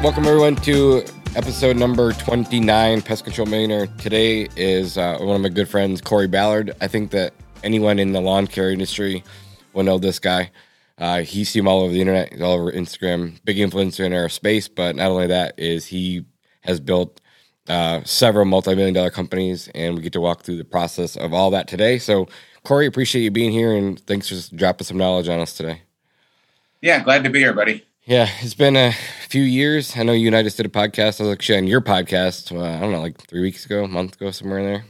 Welcome everyone to episode number 29, Pest Control Millionaire. Today is uh, one of my good friends, Kory Ballard. I think that anyone in the lawn care industry will know this guy. Uh, he see him all over the internet, all over Instagram, big influencer in our space. But not only that, is he has built uh, several multi-million dollar companies, and we get to walk through the process of all that today. So, Kory, appreciate you being here, and thanks for dropping some knowledge on us today. Yeah, glad to be here, buddy. Yeah, it's been a few years. I know you and I just did a podcast. I was actually on your podcast. Uh, I don't know, like three weeks ago, a month ago, somewhere in there.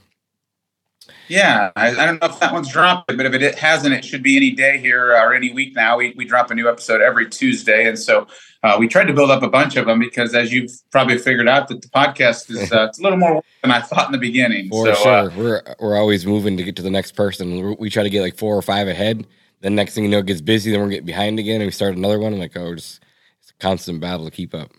Yeah, I, I, don't know if that one's dropped, but if it, hasn't, it should be any day here or any week now. We, we drop a new episode every Tuesday, and so uh, we tried to build up a bunch of them because, as you've probably figured out, that the podcast is uh, it's a little more work than I thought in the beginning. For so, uh, sure, we're we're always moving to get to the next person. We try to get like four or five ahead. Then next thing you know, it gets busy. Then we're getting behind again, and we start another one. I'm like, oh, just constant battle to keep up.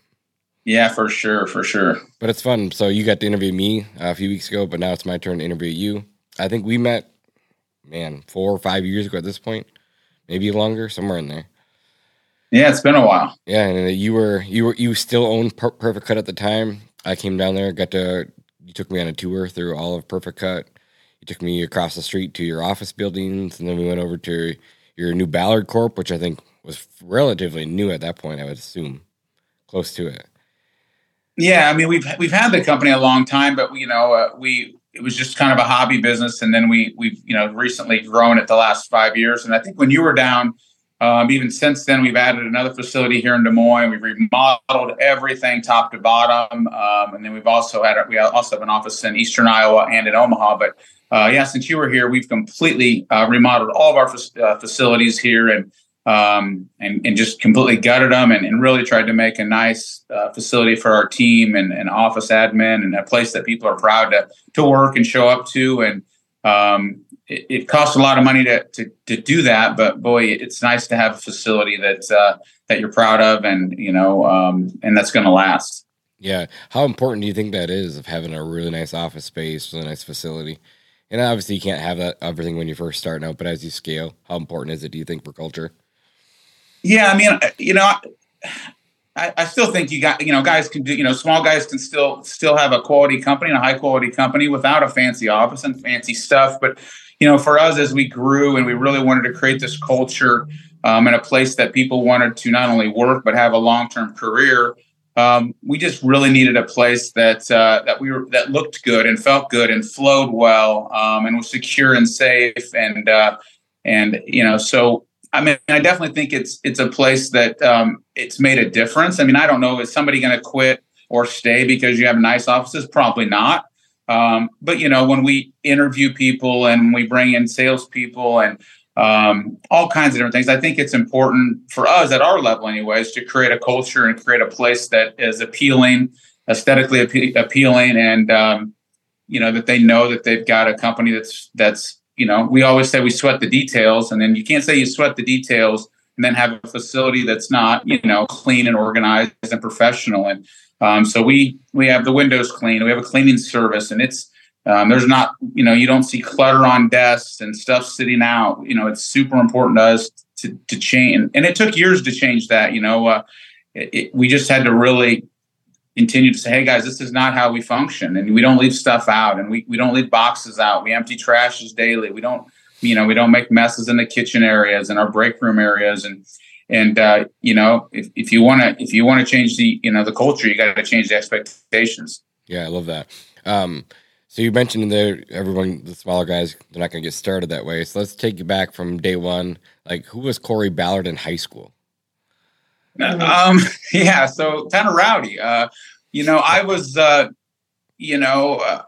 Yeah, for sure, for sure. But it's fun. So you got to interview me uh, a few weeks ago, but now it's my turn to interview you. I think we met, man, four or five years ago at this point, maybe longer, somewhere in there. Yeah, it's been a while. Yeah, and you were you were you still owned per- Perficut at the time. I came down there, got to you took me on a tour through all of Perficut. You took me across the street to your office buildings, and then we went over to your new Ballard Corp, which I think was relatively new at that point. I would assume, close to it. Yeah, I mean we've we've had the company a long time, but you know uh, we it was just kind of a hobby business, and then we we've you know recently grown it the last five years. And I think when you were down, um, even since then, we've added another facility here in Des Moines. We've remodeled everything top to bottom, um, and then we've also had we also have an office in Eastern Iowa and in Omaha. But uh, yeah, since you were here, we've completely uh, remodeled all of our uh, facilities here, and um, and, and just completely gutted them and, and really tried to make a nice uh, facility for our team and, and office admin and a place that people are proud to, to work and show up to. And um, it, it costs a lot of money to, to, to, do that, but boy, it's nice to have a facility that, uh, that you're proud of and, you know, um, and that's going to last. Yeah. How important do you think that is of having a really nice office space a nice facility? And obviously you can't have that everything when you're first start out, but as you scale, how important is it, do you think, for culture? Yeah, I mean, you know, I, I still think you got you know guys can do you know small guys can still still have a quality company and a high quality company without a fancy office and fancy stuff. But you know, for us as we grew and we really wanted to create this culture um, and a place that people wanted to not only work but have a long term career. Um, we just really needed a place that uh, that we were that looked good and felt good and flowed well um, and was secure and safe and uh, and you know so I mean, I definitely think it's it's a place that um, it's made a difference. I mean, I don't know is somebody going to quit or stay because you have nice offices? Probably not. Um, but you know, when we interview people and we bring in salespeople and um, all kinds of different things, I think it's important for us at our level, anyways, to create a culture and create a place that is appealing, aesthetically appe- appealing, and um, you know that they know that they've got a company that's that's you know, we always say we sweat the details, and then you can't say you sweat the details and then have a facility that's not, you know, clean and organized and professional. And um, so we we have the windows clean, we have a cleaning service, and it's um, there's not, you know, you don't see clutter on desks and stuff sitting out. You know, it's super important to us to to change, and it took years to change that. You know, uh, it, it, we just had to really continue to say, hey guys, this is not how we function. And we don't leave stuff out and we, we don't leave boxes out. We empty trashes daily. We don't, you know, we don't make messes in the kitchen areas and our break room areas. And, and, uh, you know, if, if you want to, if you want to change the, you know, the culture, you got to change the expectations. Yeah. I love that. Um, so you mentioned there, everyone, the smaller guys, they're not going to get started that way. So let's take you back from day one. Like, who was Kory Ballard in high school? Um, yeah, so kind of rowdy. Uh, you know, I was, uh, you know, uh,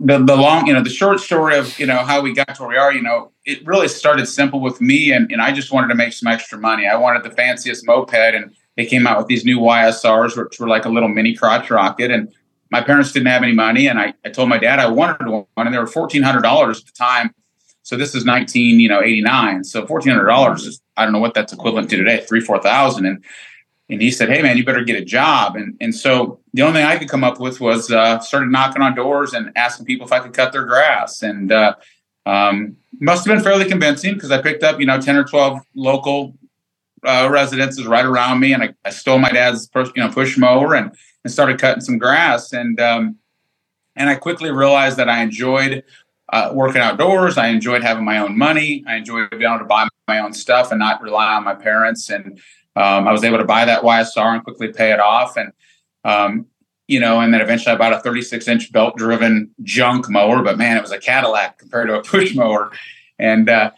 the the long, you know, the short story of you know how we got to where we are. You know, it really started simple with me, and and I just wanted to make some extra money. I wanted the fanciest moped, and they came out with these new YSRs, which were like a little mini crotch rocket, and my parents didn't have any money, and I, I told my dad I wanted one, and they were fourteen hundred dollars at the time. So this is nineteen, you know, eighty nine. So fourteen hundred dollars is I don't know what that's equivalent to today, three four thousand, and and he said, "Hey man, you better get a job." And and so the only thing I could come up with was uh, started knocking on doors and asking people if I could cut their grass, and uh, um, must have been fairly convincing because I picked up you know ten or twelve local uh, residences right around me, and I, I stole my dad's push, you know push mower and and started cutting some grass. And um, and I quickly realized that I enjoyed uh, working outdoors. I enjoyed having my own money. I enjoyed being able to buy my own stuff and not rely on my parents. And um, I was able to buy that YSR and quickly pay it off. And um, you know, and then eventually I bought a 36 inch belt driven junk mower, but man, it was a Cadillac compared to a push mower. And, uh,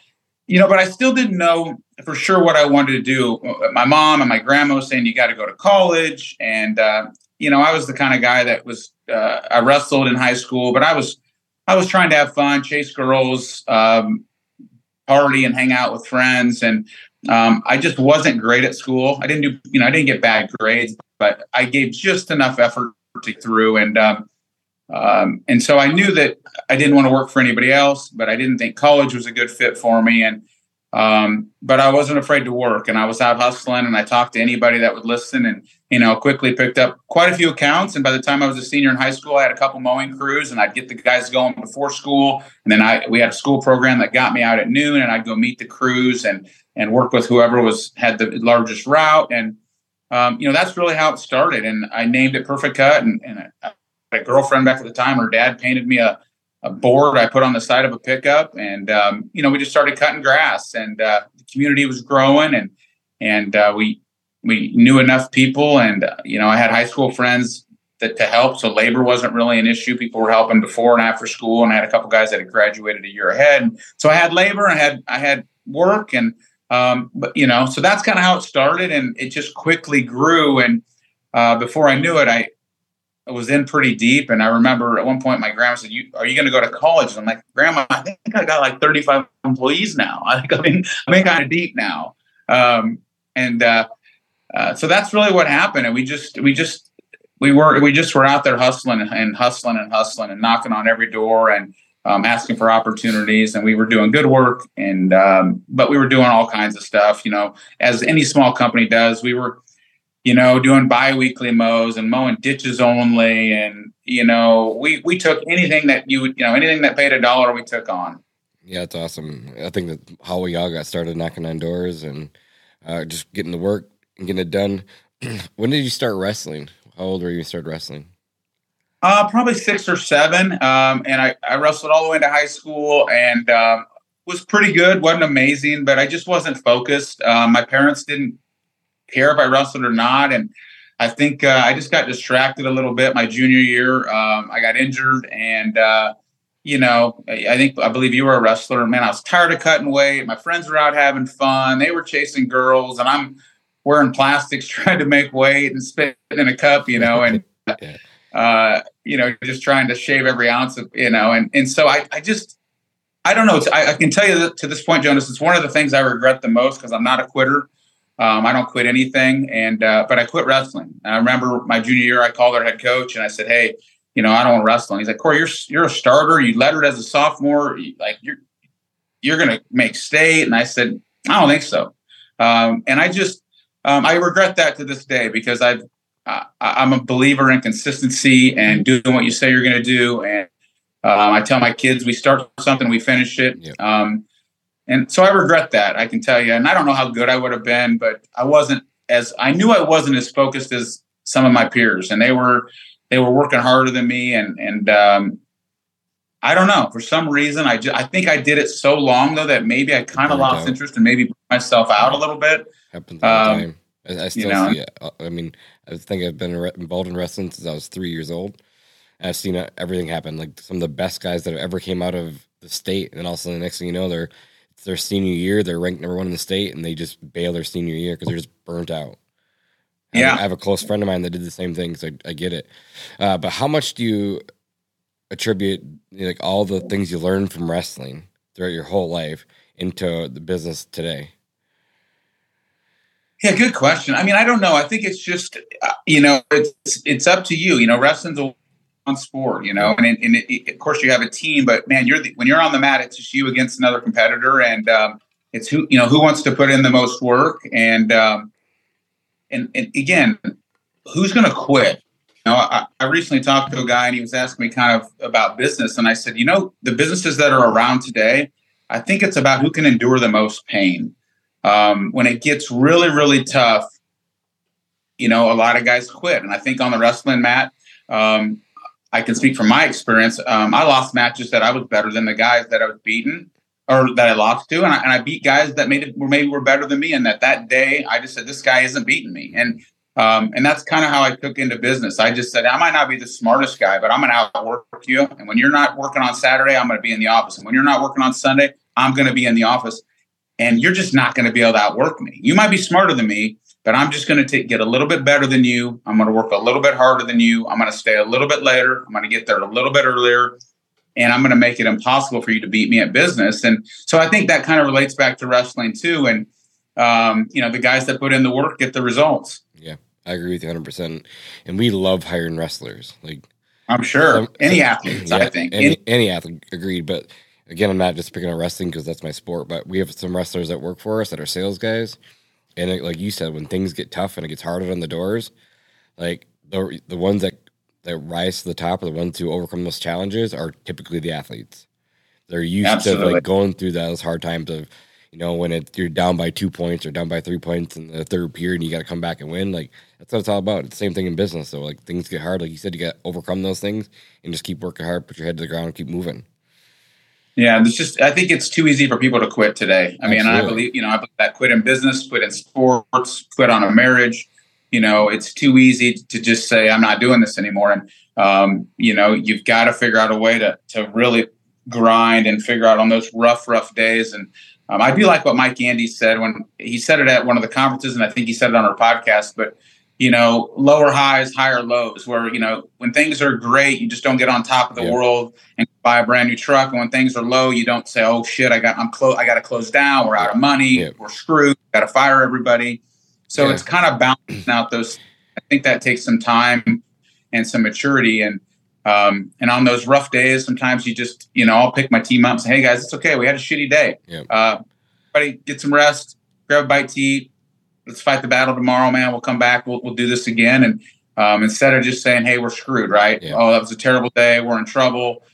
you know, but I still didn't know for sure what I wanted to do. My mom and my grandma was saying, you got to go to college. And, uh, you know, I was the kind of guy that was, uh, I wrestled in high school, but I was, I was trying to have fun, chase girls, um, party and hang out with friends. And, um, I just wasn't great at school. I didn't do, you know, I didn't get bad grades, but I gave just enough effort to get through. And, um, um, and so I knew that I didn't want to work for anybody else, but I didn't think college was a good fit for me. And, um, but I wasn't afraid to work and I was out hustling and I talked to anybody that would listen and, you know, quickly picked up quite a few accounts. And by the time I was a senior in high school, I had a couple mowing crews and I'd get the guys going before school. And then I, we had a school program that got me out at noon and I'd go meet the crews and, and work with whoever was had the largest route. And, um, you know, that's really how it started. And I named it Perficut and, and a girlfriend back at the time, her dad painted me a, a board I put on the side of a pickup, and um, you know we just started cutting grass, and uh, the community was growing, and and uh, we we knew enough people, and uh, you know I had high school friends that to help, so labor wasn't really an issue. People were helping before and after school, and I had a couple guys that had graduated a year ahead, and so I had labor, I had I had work, and um, but you know so that's kind of how it started, and it just quickly grew, and uh, before I knew it, I was in pretty deep. And I remember at one point my grandma said, "You are you going to go to college?" And I'm like, "Grandma, I think I got like 35 employees now. I think I'm in I'm in kind of deep now." Um, and uh, uh, so that's really what happened. And we just we just we were we just were out there hustling and hustling and hustling and knocking on every door and um, asking for opportunities. And we were doing good work. And um, but we were doing all kinds of stuff. You know, as any small company does, we were you know, doing biweekly mows and mowing ditches only. And, you know, we, we took anything that you would, you know, anything that paid a dollar, we took on. Yeah, it's awesome. I think that how we all got started knocking on doors and uh, just getting the work and getting it done. when did you start wrestling? How old were you when you started wrestling? Uh, probably six or seven. Um, and I, I wrestled all the way into high school and um, was pretty good. wasn't amazing, but I just wasn't focused. Um, my parents didn't care if I wrestled or not. And I think uh, I just got distracted a little bit my junior year. Um, I got injured, and uh, you know, I think I believe you were a wrestler. Man, I was tired of cutting weight. My friends were out having fun. They were chasing girls, and I'm wearing plastics trying to make weight and spit in a cup, you know, and uh, you know, just trying to shave every ounce of, you know, and and so I, I just. I don't know. I, I can tell you that to this point, Jonas, it's one of the things I regret the most because I'm not a quitter. Um, I don't quit anything, and uh, but I quit wrestling. And I remember my junior year, I called our head coach and I said, "Hey, you know, I don't want to wrestle." And he's like, "Kory, you're you're a starter. You lettered as a sophomore. like you're you're going to make state." And I said, "I don't think so." Um, and I just um, I regret that to this day because I've uh, I'm a believer in consistency and doing what you say you're going to do. And um, I tell my kids, we start something, we finish it. Yep. Um, and so I regret that, I can tell you. And I don't know how good I would have been, but I wasn't as I knew I wasn't as focused as some of my peers, and they were they were working harder than me. And and um, I don't know for some reason I just, I think I did it so long though that maybe I kind of lost interest and maybe myself out a little bit. Happens all um, the time. I, I still you know, see it. Uh, I mean, I think I've been involved in wrestling since I was three years old. I've seen everything happen. Like some of the best guys that have ever came out of the state, and also the next thing you know, they're it's their senior year. They're ranked number one in the state, and they just bail their senior year because they're just burnt out. Yeah, I have a close friend of mine that did the same thing, so I, I get it. Uh, but how much do you attribute like all the things you learned from wrestling throughout your whole life into the business today? Yeah, good question. I mean, I don't know. I think it's just uh, you know, it's it's up to you. You know, wrestling's a sport, you know, and, and it, it, of course you have a team, but man, you're the, when you're on the mat, it's just you against another competitor, and um, it's who you know who wants to put in the most work, and um, and, and again, who's going to quit? You know, I, I recently talked to a guy, and he was asking me kind of about business, and I said, you know, the businesses that are around today, I think it's about who can endure the most pain. Um, when it gets really, really tough, you know, a lot of guys quit. And I think on the wrestling mat, um, I can speak from my experience. Um, I lost matches that I was better than the guys that I was beaten or that I lost to, and I, and I beat guys that made it were maybe were better than me. And that that day, I just said, "This guy isn't beating me." And um, and that's kind of how I took into business. I just said, I might not be the smartest guy, but I'm going to outwork you. And when you're not working on Saturday, I'm going to be in the office. And when you're not working on Sunday, I'm going to be in the office. And you're just not going to be able to outwork me. You might be smarter than me, but I'm just going to get a little bit better than you. I'm going to work a little bit harder than you. I'm going to stay a little bit later. I'm going to get there a little bit earlier. And I'm going to make it impossible for you to beat me at business. And so I think that kind of relates back to wrestling too. And, um, you know, the guys that put in the work get the results. Yeah. I agree with you 100. percent And we love hiring wrestlers. Like I'm sure some, any athlete, yeah, I think any, any, any athlete agreed. But again, I'm not just picking on wrestling because that's my sport. But we have some wrestlers that work for us that are sales guys, and it, like you said, when things get tough and it gets harder on the doors, like the the ones that that rise to the top are the ones who overcome those challenges are typically the athletes. They're used Absolutely. to like going through those hard times of you know, when it, you're down by two points or down by three points in the third period and you got to come back and win, like that's what it's all about. It's the same thing in business. So like things get hard, like you said, you got to overcome those things and just keep working hard, put your head to the ground, and keep moving. Yeah, it's just I think it's too easy for people to quit today. I mean, Absolutely. I believe you know I believe that quit in business, quit in sports, quit on a marriage. You know, it's too easy to just say I'm not doing this anymore. And um, you know, you've got to figure out a way to to really grind and figure out on those rough, rough days and um, I do like what Mike Andes said when he said it at one of the conferences, and I think he said it on our podcast. But you know, lower highs, higher lows. Where you know, when things are great, you just don't get on top of the yeah. world and buy a brand new truck. And when things are low, you don't say, "Oh shit, I got I'm close. I got to close down. We're out of money. Yeah. We're screwed. Got to fire everybody." So yeah. it's kind of balancing out those. I think that takes some time and some maturity. And um, and on those rough days, sometimes you just, you know, I'll pick my team up and say, hey guys, it's okay. We had a shitty day. Yep. Uh, everybody get some rest, grab a bite to eat. Let's fight the battle tomorrow, man. We'll come back. We'll, we'll do this again. And um, instead of just saying, hey, we're screwed, right? Yeah. Oh, that was a terrible day. We're in trouble.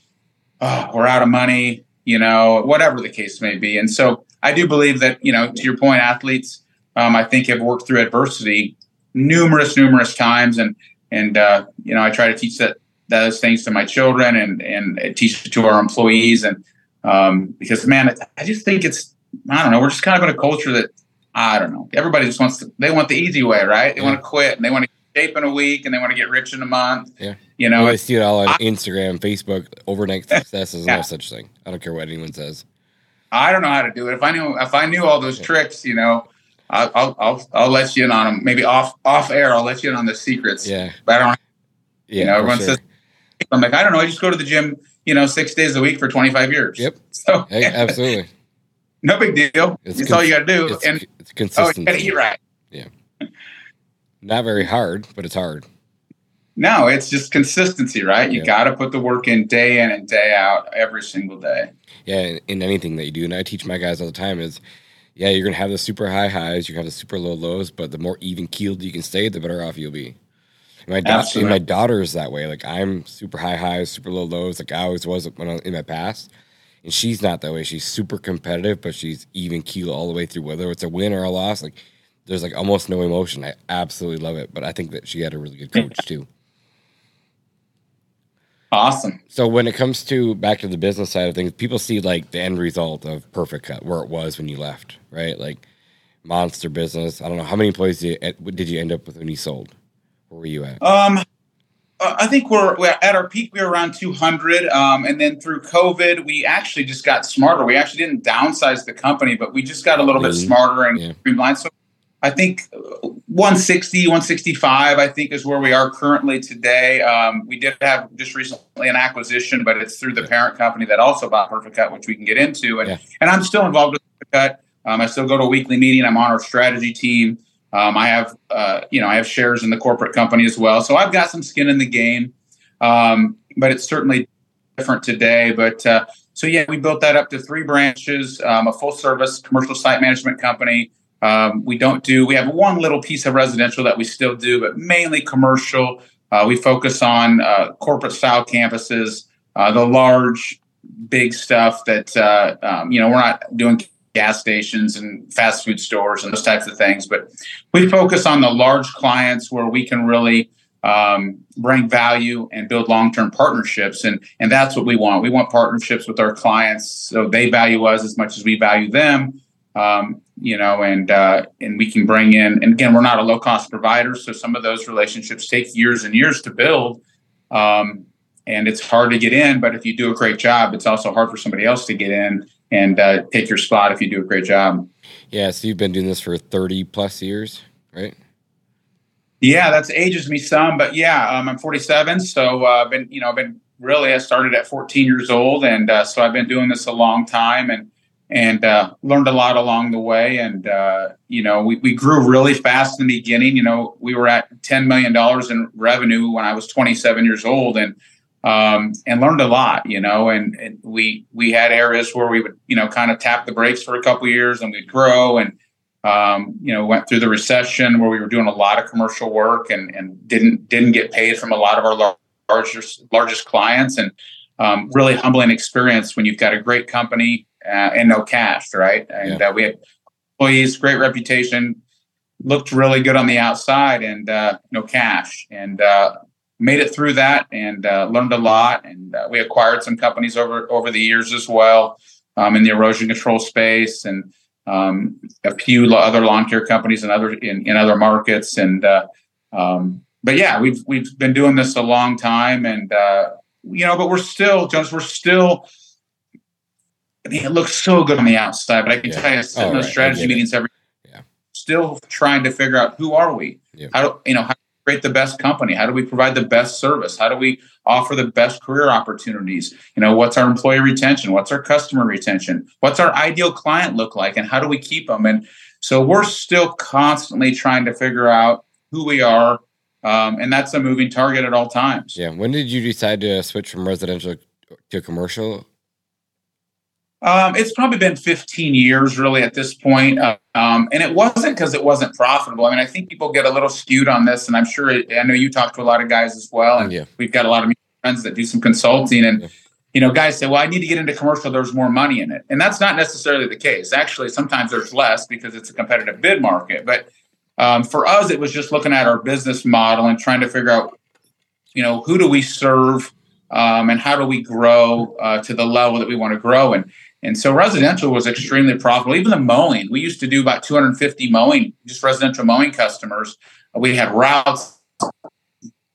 Oh, we're out of money, you know, whatever the case may be. And so I do believe that, you know, to your point, athletes, um, I think have worked through adversity numerous, numerous times. And, and, uh, you know, I try to teach that those things to my children and and teach it to our employees and um, because man I just think it's I don't know we're just kind of in a culture that I don't know everybody just wants to they want the easy way right they yeah. want to quit and they want to shape in a week and they want to get rich in a month yeah you know I see it all on I, Instagram Facebook overnight success is yeah. no such thing I don't care what anyone says I don't know how to do it if I knew if I knew all those yeah. tricks you know I'll, I'll I'll let you in on them. Maybe off off air, I'll let you in on the secrets. Yeah, but I don't. Yeah, you know, everyone sure. says I'm like, I don't know. I just go to the gym, you know, six days a week for 25 years. Yep. So hey, absolutely. no big deal. It's That's all you got to do. It's, and it's consistent. Oh, you got to eat right. Yeah. Not very hard, but it's hard. No, it's just consistency, right? You got to put the work in day in and day out every single day. Yeah, in, in anything that you do, and I teach my guys all the time is, yeah, you're gonna have the super high highs, you have the super low lows, but the more even keeled you can stay, the better off you'll be. My da- my daughter is that way. Like I'm super high highs, super low lows. Like I always was when I, in my past, and she's not that way. She's super competitive, but she's even keel all the way through. Whether it's a win or a loss, like there's like almost no emotion. I absolutely love it. But I think that she had a really good coach too. Awesome. So when it comes to back to the business side of things, people see like the end result of Perficut, where it was when you left, right? Like monster business. I don't know how many employees did you, did you end up with when you sold. Where were you at? Um, I think we're, we're, at our peak. We were around 200, um, and then through COVID, we actually just got smarter. We actually didn't downsize the company, but we just got a little bit smarter and yeah. streamlined. So I think 160, 165, I think is where we are currently today. Um, we did have just recently an acquisition, but it's through the parent company that also bought Perficut, which we can get into. And, yeah. and I'm still involved with Perficut. Um, I still go to a weekly meeting. I'm on our strategy team. Um, I have, uh, you know, I have shares in the corporate company as well, so I've got some skin in the game. Um, but it's certainly different today. But uh, so yeah, we built that up to three branches, um, a full service commercial site management company. Um, we don't do. We have one little piece of residential that we still do, but mainly commercial. Uh, we focus on uh, corporate style campuses, uh, the large, big stuff that uh, um, you know we're not doing gas stations and fast food stores and those types of things. But we focus on the large clients where we can really um, bring value and build long-term partnerships, and and that's what we want. We want partnerships with our clients so they value us as much as we value them. Um, you know, and uh, and we can bring in. And again, we're not a low-cost provider, so some of those relationships take years and years to build. Um, and it's hard to get in, but if you do a great job, it's also hard for somebody else to get in and uh, take your spot if you do a great job. Yeah, so you've been doing this for 30 plus years, right? Yeah, that's ages me some, but yeah, um, I'm 47, so I've uh, been, you know, I've been really I started at 14 years old, and uh, so I've been doing this a long time, and and uh, learned a lot along the way. And uh, you know, we, we grew really fast in the beginning. You know, we were at 10 million dollars in revenue when I was 27 years old, and um, and learned a lot, you know, and, and, we we had areas where we would, you know, kind of tap the brakes for a couple years and we'd grow and um, you know, went through the recession where we were doing a lot of commercial work and, and didn't didn't get paid from a lot of our largest largest clients and um, really humbling experience when you've got a great company uh, and no cash, right? And yeah. uh, we had employees, great reputation, looked really good on the outside, and uh, no cash. And uh, made it through that and uh, learned a lot. And uh, we acquired some companies over over the years as well um, in the erosion control space and um, a few other lawn care companies in other in, in other markets. And uh, um, but yeah, we've we've been doing this a long time, and uh, you know, but we're still Jonas. We're still. I mean, it looks so good on the outside, but I can yeah. tell you, sitting in those strategy meetings every, yeah. still trying to figure out who are we? Yeah. How do you know? How create the best company? How do we provide the best service? How do we offer the best career opportunities? You know, what's our employee retention? What's our customer retention? What's our ideal client look like? And how do we keep them? And so we're still constantly trying to figure out who we are. Um, and that's a moving target at all times. Yeah. When did you decide to switch from residential to commercial? Um, it's probably been 15 years really at this point. Um, and it wasn't because it wasn't profitable. I mean, I think people get a little skewed on this, and I'm sure it, I know you talk to a lot of guys as well, and yeah. we've got a lot of friends that do some consulting, and yeah. you know, guys say, "Well, I need to get into commercial. There's more money in it," and that's not necessarily the case. Actually, sometimes there's less because it's a competitive bid market. But um, for us, it was just looking at our business model and trying to figure out, you know, who do we serve. Um, and how do we grow uh, to the level that we want to grow? And and so residential was extremely profitable. Even the mowing, we used to do about 250 mowing, just residential mowing customers. We had routes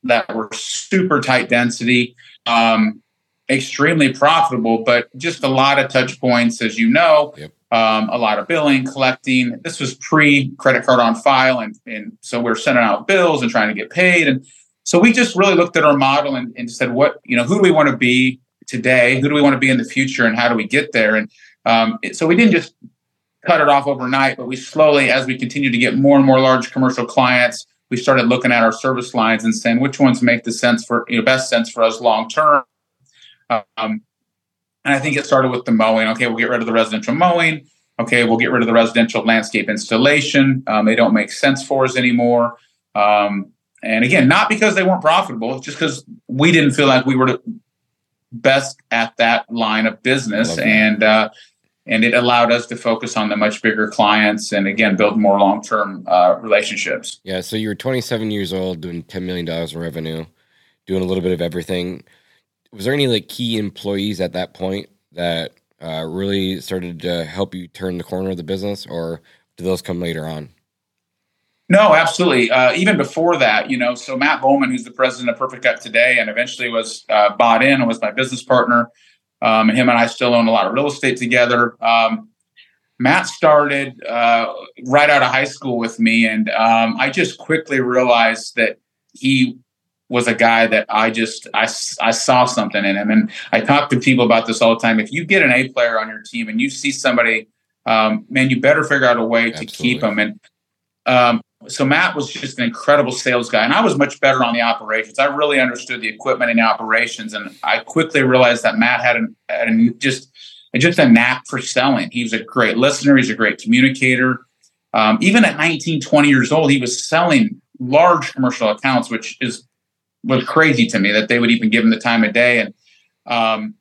that were super tight density, um, extremely profitable, but just a lot of touch points, as you know, yep. um, a lot of billing, collecting. This was pre credit card on file. And, and so we are sending out bills and trying to get paid. And so we just really looked at our model and, and said, what, you know, who do we want to be? Today? Who do we want to be in the future, and how do we get there? And um, so we didn't just cut it off overnight, but we slowly, as we continue to get more and more large commercial clients, we started looking at our service lines and saying which ones make the sense for you know best sense for us long term. Um, and I think it started with the mowing. Okay, we'll get rid of the residential mowing. Okay, we'll get rid of the residential landscape installation. Um, they don't make sense for us anymore. Um, and again, not because they weren't profitable, just because we didn't feel like we were best at that line of business. And uh, and it allowed us to focus on the much bigger clients and again build more long-term uh, relationships. Yeah so you were 27 years old doing 10 million dollars in revenue doing a little bit of everything. Was there any like key employees at that point that uh, really started to help you turn the corner of the business or did those come later on no, absolutely. Uh, even before that, you know, so Matt Bowman, who's the president of Perficut today, and eventually was uh, bought in and was my business partner. Um, him and I still own a lot of real estate together. Um, Matt started uh, right out of high school with me, and um, I just quickly realized that he was a guy that I just I, I saw something in him, and I talk to people about this all the time. If you get an A player on your team and you see somebody, um, man, you better figure out a way Absolutely. to keep them. And um, so Matt was just an incredible sales guy, and I was much better on the operations. I really understood the equipment and the operations, and I quickly realized that Matt had, an, had just just a knack for selling. He was a great listener. He's a great communicator. Um, even at 19, 20 years old, he was selling large commercial accounts, which is was crazy to me that they would even give him the time of day. And um,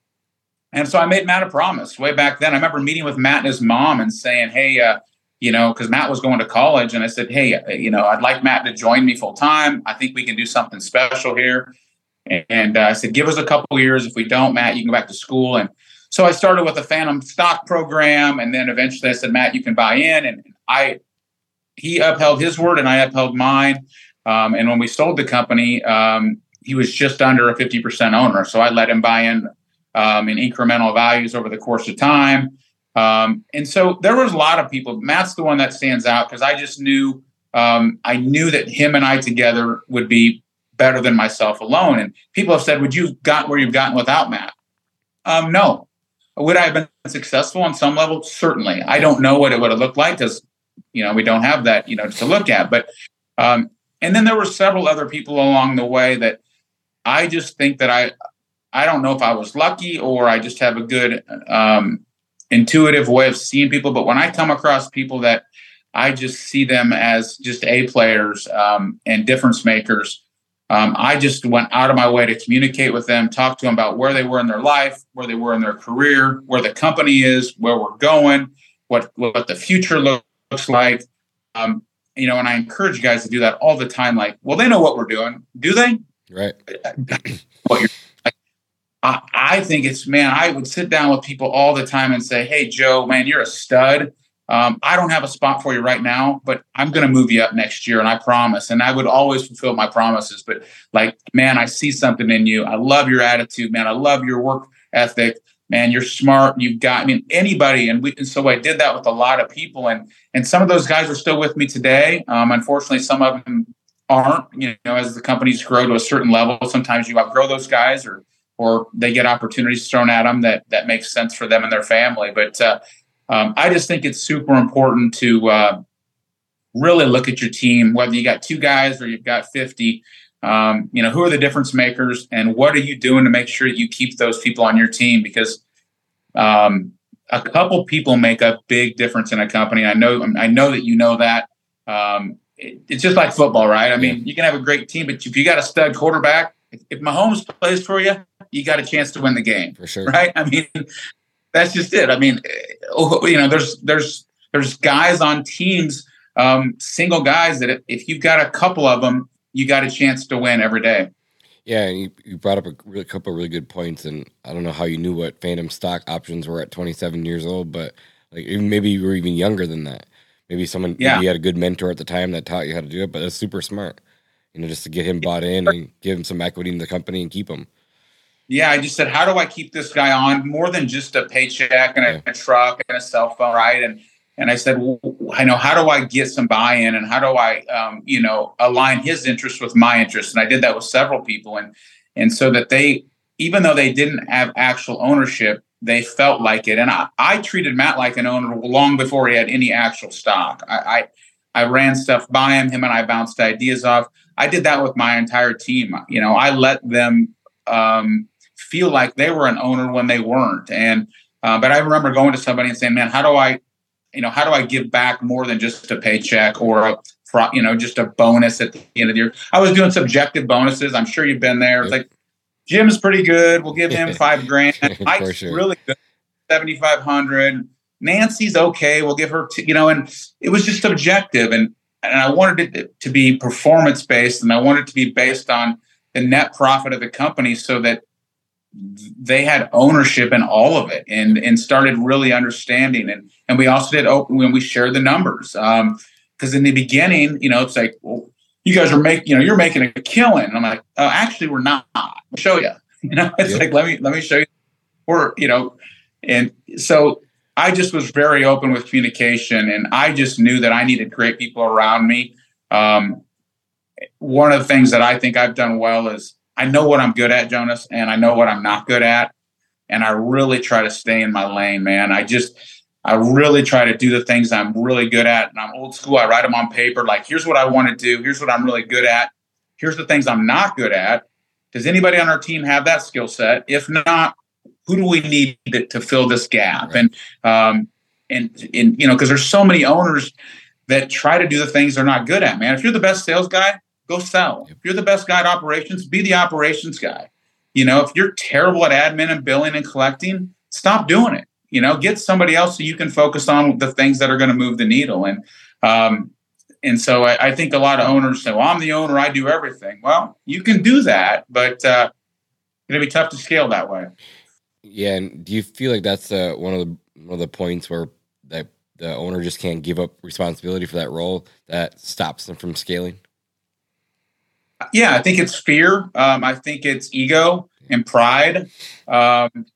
And so I made Matt a promise way back then. I remember meeting with Matt and his mom and saying, "Hey, uh, you know, because Matt was going to college, and I said, "Hey, uh, you know, I'd like Matt to join me full time. I think we can do something special here." And uh, I said, "Give us a couple years. If we don't, Matt, you can go back to school." And so I started with a phantom stock program, and then eventually I said, "Matt, you can buy in." And I, he upheld his word, and I upheld mine. Um, and when we sold the company, um, he was just under a fifty percent owner, so I let him buy in um, in incremental values over the course of time. Um, and so there was a lot of people. Matt's the one that stands out because I just knew um, I knew that him and I together would be better than myself alone. And people have said, "Would you gotten where you've gotten without Matt?" Um, no. Would I have been successful on some level? Certainly. I don't know what it would have looked like because you know we don't have that you know to look at. But um, and then there were several other people along the way that I just think that I I don't know if I was lucky or I just have a good um, intuitive way of seeing people. But when I come across people that I just see them as just A players um, and difference makers, um, I just went out of my way to communicate with them, talk to them about where they were in their life, where they were in their career, where the company is, where we're going, what what the future looks like. Um, you know, and I encourage you guys to do that all the time. Like, well, they know what we're doing, do they? Right. what you're I, think it's man. I would sit down with people all the time and say, "Hey, Joe, man, you're a stud. Um, I don't have a spot for you right now, but I'm going to move you up next year, and I promise." And I would always fulfill my promises. But like, man, I see something in you. I love your attitude, man. I love your work ethic, man. You're smart. You've got. I mean, anybody, and we. And so I did that with a lot of people, and and some of those guys are still with me today. Um, unfortunately, some of them aren't. You know, as the companies grow to a certain level, sometimes you outgrow those guys, or or they get opportunities thrown at them that that makes sense for them and their family. But uh, um, I just think it's super important to uh, really look at your team, whether you got two guys or you've got fifty. Um, you know, who are the difference makers, and what are you doing to make sure you keep those people on your team? Because um, a couple people make a big difference in a company. I know, I know that you know that. Um, it, it's just like football, right? I mean, you can have a great team, but if you got a stud quarterback, if, if Mahomes plays for you, you got a chance to win the game. For sure. Right? I mean, that's just it. I mean, oh, you know, there's there's there's guys on teams, um, single guys that if you've got a couple of them, you got a chance to win every day. Yeah, you, you brought up a really, couple of really good points, and I don't know how you knew what phantom stock options were at 27 years old, but like maybe you were even younger than that. Maybe someone, yeah. maybe you had a good mentor at the time that taught you how to do it, but it's super smart, you know, just to get him bought in and give him some equity in the company and keep him yeah, I just said, how do I keep this guy on more than just a paycheck and a, a truck and a cell phone, right? And and I said, well, I know how do I get some buy-in and how do I, um, you know, align his interests with my interests? And I did that with several people, and and so that they, even though they didn't have actual ownership, they felt like it. And I, I treated Matt like an owner long before he had any actual stock. I, I I ran stuff by him. Him and I bounced ideas off. I did that with my entire team. You know, I let them um, feel like they were an owner when they weren't. And uh, but I remember going to somebody and saying, "Man, how do I, you know, how do I give back more than just a paycheck or a, you know, just a bonus at the end of the year?" I was doing subjective bonuses. I'm sure you've been there. It's like Jim's pretty good. We'll give him five grand. Mike's sure. really good, seventy five hundred. Nancy's okay. We'll give her, t- you know, and it was just objective, and and I wanted it to be performance based, and I wanted it to be based on the net profit of the company, so that they had ownership in all of it and and started really understanding. And and we also did open when we shared the numbers um because in the beginning you know it's like well you guys are making you know you're making a killing. And i'm like oh actually we're not. I'll show you you know it's yep. like let me let me show you. We're you know and so i just was very open with communication and i just knew that i needed great people around me. Um one of the things that i think i've done well is I know what I'm good at, Jonas, and I know what I'm not good at. And I really try to stay in my lane, man. I just, I really try to do the things I'm really good at. And I'm old school. I write them on paper. Like, here's what I want to do. Here's what I'm really good at. Here's the things I'm not good at. Does anybody on our team have that skill set? If not, who do we need to, fill this gap? Right. And, um, and, and, you know, because there's so many owners that try to do the things they're not good at, man. If you're the best sales guy, go sell. If you're the best guy at operations, be the operations guy. You know, if you're terrible at admin and billing and collecting, stop doing it. You know, get somebody else so you can focus on the things that are going to move the needle. And um, and so I, I, think a lot of owners say, "Well, I'm the owner; I do everything." Well, you can do that, but uh, it'll be tough to scale that way. Yeah, and do you feel like that's uh, one of the one of the points where that the owner just can't give up responsibility for that role that stops them from scaling? Yeah, I think it's fear. Um, I think it's ego and pride. Um,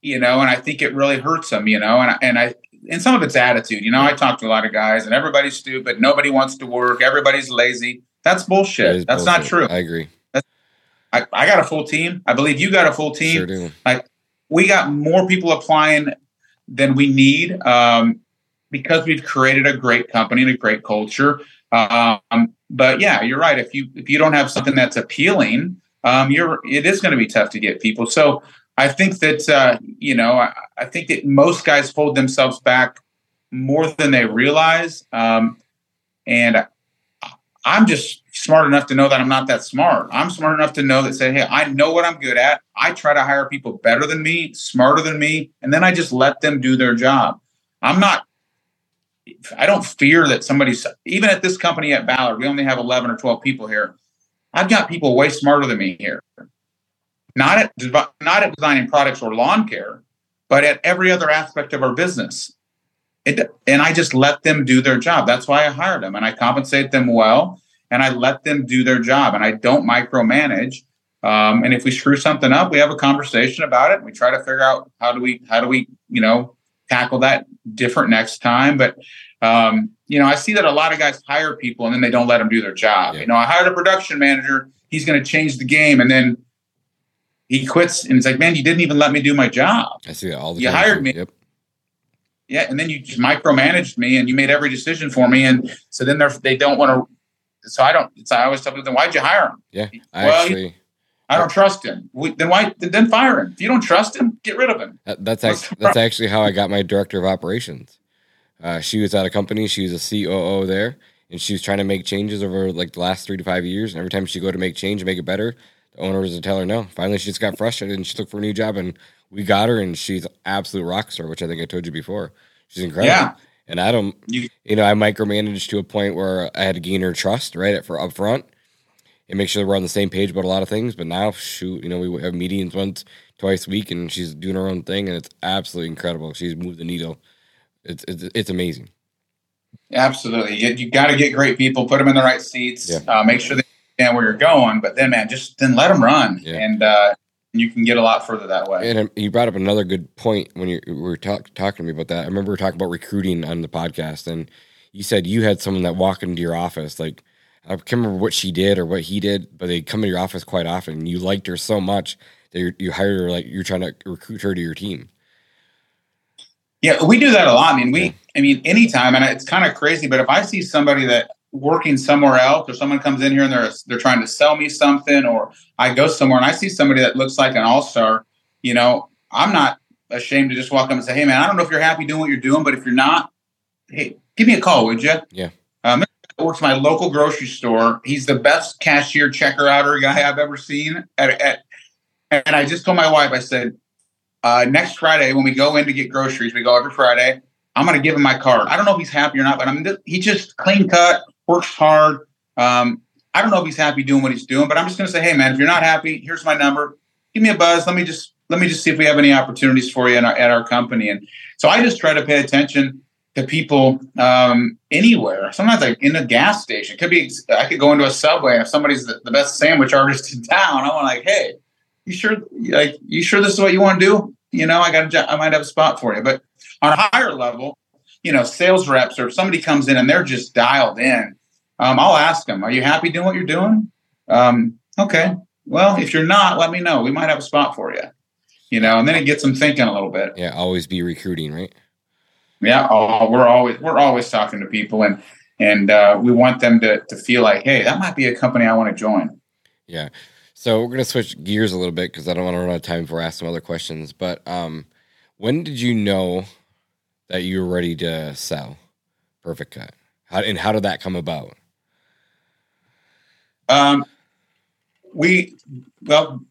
you know, and I think it really hurts them. You know, and I, and I and some of it's attitude. You know, I talk to a lot of guys, and everybody's stupid. Nobody wants to work. Everybody's lazy. That's bullshit. That That's bullshit. not true. I agree. I, I got a full team. I believe you got a full team. Sure do. Like we got more people applying than we need um, because we've created a great company and a great culture. Um, but yeah, you're right. If you if you don't have something that's appealing, um, you're it is going to be tough to get people. So I think that uh, you know I, I, think that most guys hold themselves back more than they realize, um, and I'm just smart enough to know that I'm not that smart. I'm smart enough to know that say, hey, I know what I'm good at. I try to hire people better than me, smarter than me, and then I just let them do their job. I'm not I don't fear that somebody's even at this company at Ballard, we only have 11 or 12 people here. I've got people way smarter than me here. Not at not at designing products or lawn care, but at every other aspect of our business. It, and I just let them do their job. That's why I hired them and I compensate them well and I let them do their job and I don't micromanage. Um, and if we screw something up, we have a conversation about it. We try to figure out how do we how do we you know tackle that different next time. But um, you know, I see that a lot of guys hire people and then they don't let them do their job. Yeah. You know, I hired a production manager. He's going to change the game, and then he quits. And it's like, man, you didn't even let me do my job. I see that all the you time. You hired me. Yep. Yeah, and then you just micromanaged me, and you made every decision for me, and so then they're they don't want to. So I don't. It's I always tell them, why'd you hire him? Yeah, I well, actually. I don't trust him. We, then why? Then fire him. If you don't trust him, get rid of him. That, that's actually, that's actually how I got my director of operations. Uh, she was at a company. She was a COO there, and she was trying to make changes over like the last three to five years. And every time she go to make change and make it better, the owner was to tell her no. Finally, she just got frustrated and she looked for a new job, and we got her, and she's absolute rock star, which I think I told you before. She's incredible. Yeah. And I don't, you, you know, I micromanaged to a point where I had to gain her trust right at for upfront and make sure we're on the same page about a lot of things. But now, shoot, you know, we have meetings once, twice a week, and she's doing her own thing, and it's absolutely incredible. She's moved the needle. It's it's, it's amazing. Absolutely, you, you got to get great people, put them in the right seats, yeah. uh, make sure they understand where you're going. But then, man, just then let them run, yeah. and uh, you can get a lot further that way. And um, you brought up another good point when you were talk, talking to me about that. I remember we were talking about recruiting on the podcast, and you said you had someone that walked into your office like I can't remember what she did or what he did, but they come to your office quite often. You liked her so much that you hired her, like you're trying to recruit her to your team. Yeah, we do that a lot. I mean, we. I mean, anytime, and it's kind of crazy, but if I see somebody that working somewhere else, or someone comes in here and they're they're trying to sell me something, or I go somewhere and I see somebody that looks like an all star, you know, I'm not ashamed to just walk up and say, "Hey, man, I don't know if you're happy doing what you're doing, but if you're not, hey, give me a call, would you?" Yeah. Um, works my local grocery store. He's the best cashier checker outer guy I've ever seen. At, at, and I just told my wife, I said, uh, next Friday when we go in to get groceries, we go every Friday. I'm going to give him my card. I don't know if he's happy or not, but I'm he just clean cut, works hard. Um, I don't know if he's happy doing what he's doing, but I'm just going to say, hey man, if you're not happy, here's my number. Give me a buzz. Let me just let me just see if we have any opportunities for you our, at our company. And so I just try to pay attention to people um, anywhere. Sometimes like in a gas station. It could be I could go into a subway if somebody's the, the best sandwich artist in town. I'm like, hey, you sure like you sure this is what you want to do? You know, I got a job, I might have a spot for you. But on a higher level, you know, sales reps or if somebody comes in and they're just dialed in, um, I'll ask them, "Are you happy doing what you're doing?" Um, okay. Well, if you're not, let me know. We might have a spot for you. You know, and then it gets them thinking a little bit. Yeah, always be recruiting, right? Yeah, oh, we're always we're always talking to people, and and uh, we want them to to feel like, hey, that might be a company I want to join. Yeah. So we're gonna switch gears a little bit because I don't want to run out of time before I ask some other questions. But um, when did you know that you were ready to sell Perficut? How and how did that come about? Um, we well,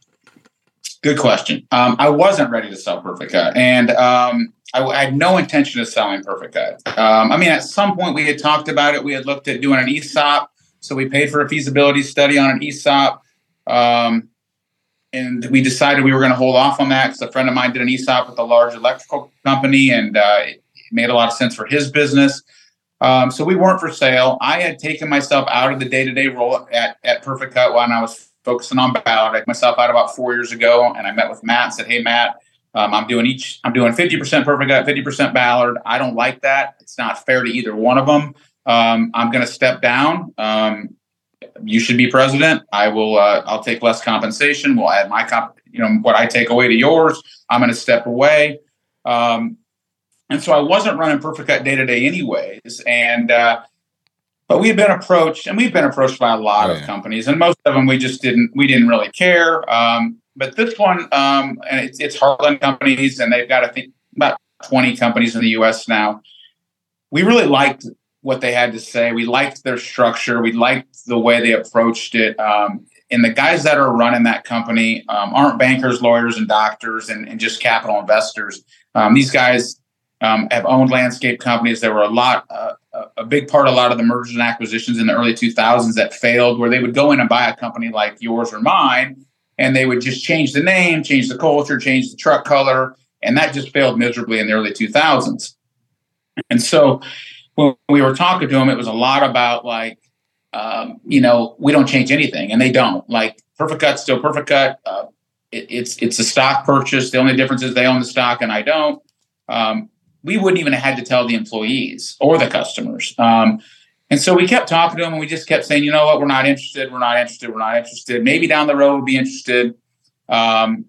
Good question. Um, I wasn't ready to sell Perficut, and um, I, I, had no intention of selling Perficut. Um, I mean, at some point we had talked about it. We had looked at doing an ESOP, so we paid for a feasibility study on an ESOP, um, and we decided we were going to hold off on that because a friend of mine did an ESOP with a large electrical company, and uh, it made a lot of sense for his business. Um, so we weren't for sale. I had taken myself out of the day to day role at, at Perficut when I was focusing on Ballard. I took myself out about four years ago, and I met with Matt. and Said, "Hey, Matt, um, I'm doing each. I'm doing 50% Perficut, 50% Ballard. I don't like that. It's not fair to either one of them. Um, I'm going to step down. Um, you should be president. I will. Uh, I'll take less compensation. We'll add my comp. You know what I take away to yours. I'm going to step away." Um, and so I wasn't running Perficut day to day, anyways. And uh, but we had been approached, and we've been approached by a lot oh, of companies, and most of them we just didn't we didn't really care. Um, but this one, um, and it's, it's Heartland companies, and they've got I think about twenty companies in the U.S. now. We really liked what they had to say. We liked their structure. We liked the way they approached it. Um, and the guys that are running that company um, aren't bankers, lawyers, and doctors, and, and just capital investors. Um, these guys um, have owned landscape companies. There were a lot, uh, a big part, of a lot of the mergers and acquisitions in the early 2000s that failed, where they would go in and buy a company like yours or mine, and they would just change the name, change the culture, change the truck color, and that just failed miserably in the early 2000s. And so when we were talking to them, it was a lot about like, um, you know, we don't change anything, and they don't. Like Perficut, still Perficut. Uh, it, it's it's a stock purchase. The only difference is they own the stock and I don't. Um, we wouldn't even have had to tell the employees or the customers. Um, and so we kept talking to them and we just kept saying, you know what, we're not interested, we're not interested, we're not interested. Maybe down the road we'll be interested. Um,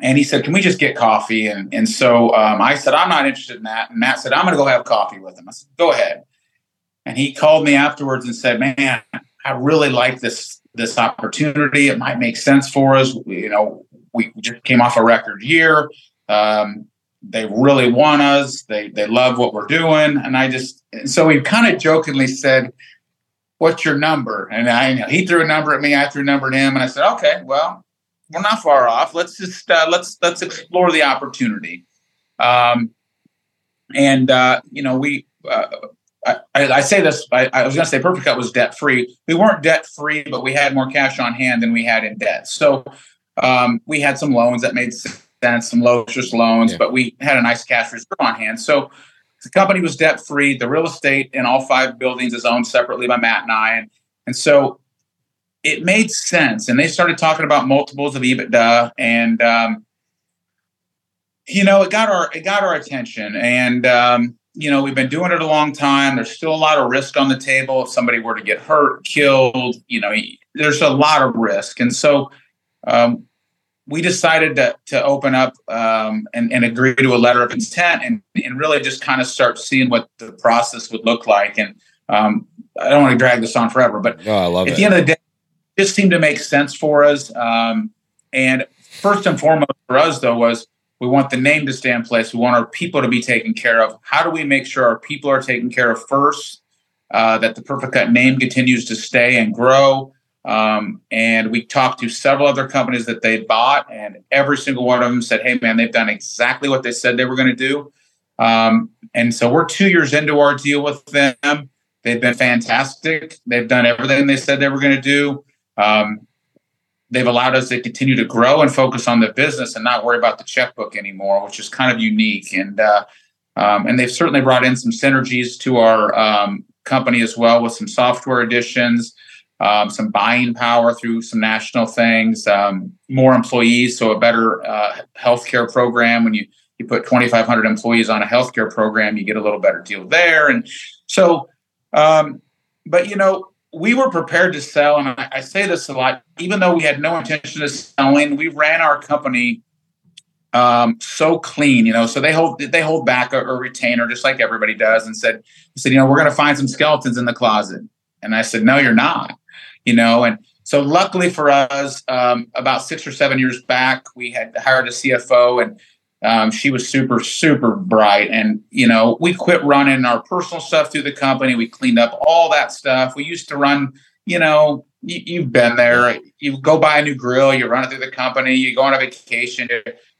and he said, can we just get coffee? And, and so um, I said, I'm not interested in that. And Matt said, I'm going to go have coffee with him. I said, go ahead. And he called me afterwards and said, man, I really like this this opportunity. It might make sense for us. You know, we just came off a record year. Um, they really want us. They they love what we're doing, and I just so we kind of jokingly said, "What's your number?" And I he threw a number at me, I threw a number at him, and I said, "Okay, well, we're not far off. Let's just uh, let's let's explore the opportunity." Um, and uh, you know, we uh, I, I, say this. I, I was going to say Perficut was debt free. We weren't debt free, but we had more cash on hand than we had in debt. So um, we had some loans that made sense extent, some low interest loans, yeah. but we had a nice cash reserve on hand. So the company was debt free. The real estate in all five buildings is owned separately by Matt and I. And, and so it made sense. And they started talking about multiples of EBITDA. And, um, you know, it got our, it got our attention. And, um, you know, we've been doing it a long time. There's still a lot of risk on the table. If somebody were to get hurt, killed, you know, there's a lot of risk. And so, um, we decided to, to open up um, and, and, agree to a letter of intent and, and really just kind of start seeing what the process would look like. And um, I don't want to drag this on forever, but I love at it. the end of the day, it just seemed to make sense for us. Um, and first and foremost for us, though, was we want the name to stay in place. We want our people to be taken care of. How do we make sure our people are taken care of first? Uh, that the Perficut name continues to stay and grow. Um, and we talked to several other companies that they bought, and every single one of them said, "Hey, man, they've done exactly what they said they were going to do." Um, and so we're two years into our deal with them. They've been fantastic. They've done everything they said they were going to do. Um, they've allowed us to continue to grow and focus on the business and not worry about the checkbook anymore, which is kind of unique. And uh, um, and they've certainly brought in some synergies to our um, company as well with some software additions um, some buying power through some national things, um, more employees, so a better uh, healthcare program. When you you put 2,500 employees on a healthcare program, you get a little better deal there. And so, um, but you know, we were prepared to sell, and I, I, say this a lot. Even though we had no intention of selling, we ran our company um, so clean, you know. So they hold they hold back a, a retainer just like everybody does, and said said you know we're going to find some skeletons in the closet. And I said, no, you're not you know, and so luckily for us, um, about six or seven years back, we had hired a CFO and um, she was super, super bright. And, you know, we quit running our personal stuff through the company. We cleaned up all that stuff. We used to run, you know, you, have been there. You go buy a new grill, you run it through the company, you go on a vacation,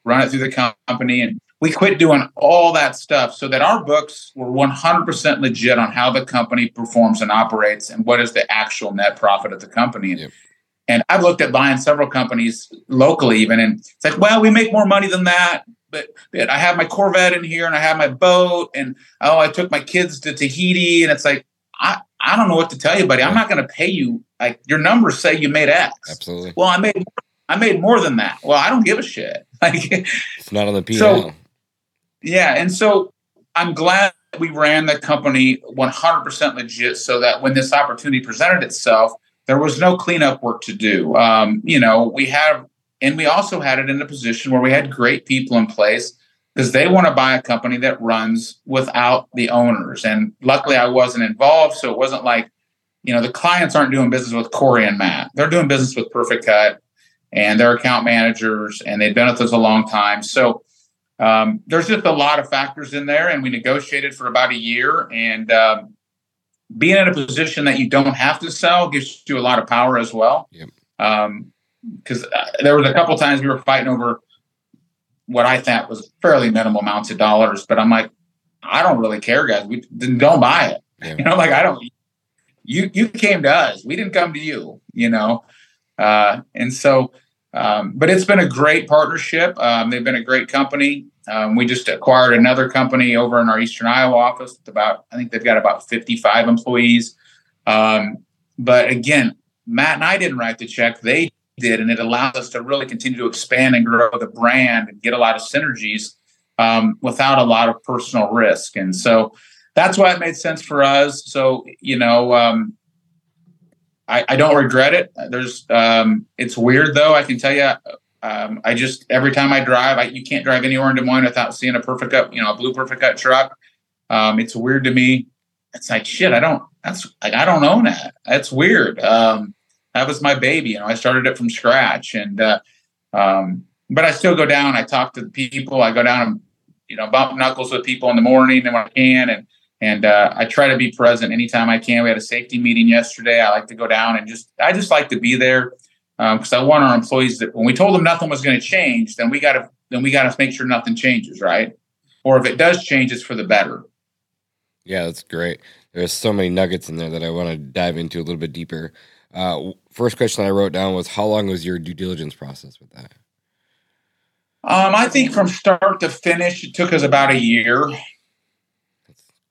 run it through the company, and we quit doing all that stuff so that our books were 100% legit on how the company performs and operates and what is the actual net profit of the company. And I've looked at buying several companies locally, even, and it's like, well, we make more money than that. But, but I have my Corvette in here and I have my boat, and oh, I took my kids to Tahiti, and it's like, I, I don't know what to tell you, buddy. I'm not going to pay you. Like your numbers say you made X. Absolutely. Well, I made I made more than that. Well, I don't give a shit. Like it's not on the P. So, yeah, and so I'm glad we ran the company 100% legit, so that when this opportunity presented itself, there was no cleanup work to do. Um, you know, we have, and we also had it in a position where we had great people in place because they want to buy a company that runs without the owners. And luckily, I wasn't involved, so it wasn't like, you know, the clients aren't doing business with Kory and Matt. They're doing business with Perficut and their account managers, and they've been with us a long time. So um, there's just a lot of factors in there, and we negotiated for about a year. And um, being in a position that you don't have to sell gives you a lot of power as well. Because um, uh, there was a couple times we were fighting over what I thought was fairly minimal amounts of dollars, but I'm like, I don't really care, guys. We don't buy it. Yeah. You know, like I don't. You you came to us. We didn't come to you. You know, uh, and so. Um, but it's been a great partnership. Um, they've been a great company. Um, we just acquired another company over in our Eastern Iowa office. About I think they've got about 55 employees. Um, but again, Matt and I didn't write the check; they did, and it allows us to really continue to expand and grow the brand and get a lot of synergies um, without a lot of personal risk. And so that's why it made sense for us. So you know, um, I, I, don't regret it. There's um, it's weird though. I can tell you, um, I just every time I drive, I, you can't drive anywhere in Des Moines without seeing a Perficut, you know, a blue Perficut truck. Um, it's weird to me. It's like shit. I don't. That's like I don't own that. That's weird. Um, that was my baby. You know, I started it from scratch, and uh, um, but I still go down. I talk to the people. I go down and you know bump knuckles with people in the morning and when I can, and and uh, I try to be present anytime I can. We had a safety meeting yesterday. I like to go down and just I just like to be there because um, I want our employees that when we told them nothing was going to change, then we got to then we got to make sure nothing changes, right? Or if it does change, it's for the better. Yeah, that's great. There's so many nuggets in there that I want to dive into a little bit deeper. Uh, first question I wrote down was how long was your due diligence process with that? Um, I think from start to finish, it took us about a year.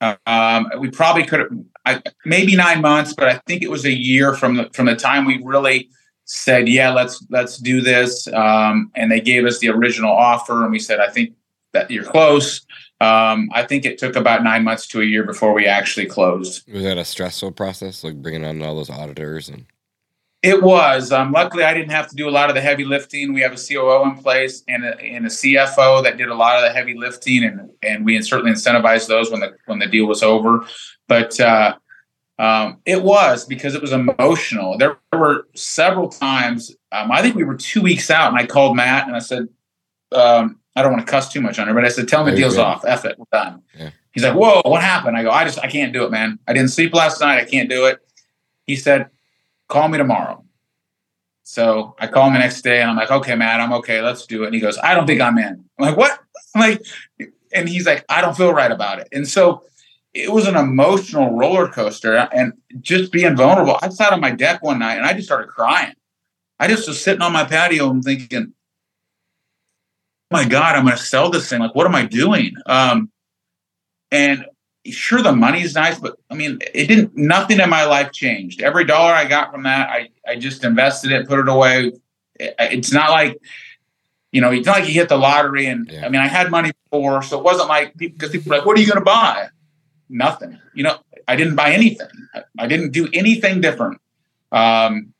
Um, we probably could have maybe nine months, but I think it was a year from the from the time we really said, "Yeah, let's let's do this," um, and they gave us the original offer, and we said, "I think that you're close." Um, I think it took about nine months to a year before we actually closed. Was that a stressful process, like bringing on all those auditors and? It was. Um, luckily, I didn't have to do a lot of the heavy lifting. We have a COO in place and a, and a CFO that did a lot of the heavy lifting, and and we certainly incentivized those when the when the deal was over. But uh, um, it was because it was emotional. There were several times. Um, I think we were two weeks out, and I called Matt and I said, um, "I don't want to cuss too much on her, but I said, tell me the deal's off. F it, we're done." Yeah. He's like, "Whoa, what happened?" I go, "I just I can't do it, man. I didn't sleep last night. I can't do it." He said, "Call me tomorrow." So I call him the next day, and I'm like, "Okay, Matt, I'm okay. Let's do it." And he goes, "I don't think I'm in." I'm like, "What?" I'm like, and he's like, "I don't feel right about it." And so it was an emotional roller coaster and just being vulnerable. I sat on my deck one night and I just started crying. I just was sitting on my patio and thinking, oh my God, I'm going to sell this thing. Like, what am I doing? Um, and sure, the money's nice, but I mean, it didn't, nothing in my life changed. Every dollar I got from that, I, I just invested it, put it away. It's not like, you know, it's not like you hit the lottery. And yeah. I mean, I had money before, so it wasn't like, because people were like, what are you going to buy? nothing. You know, I didn't buy anything. I, didn't do anything different. Um,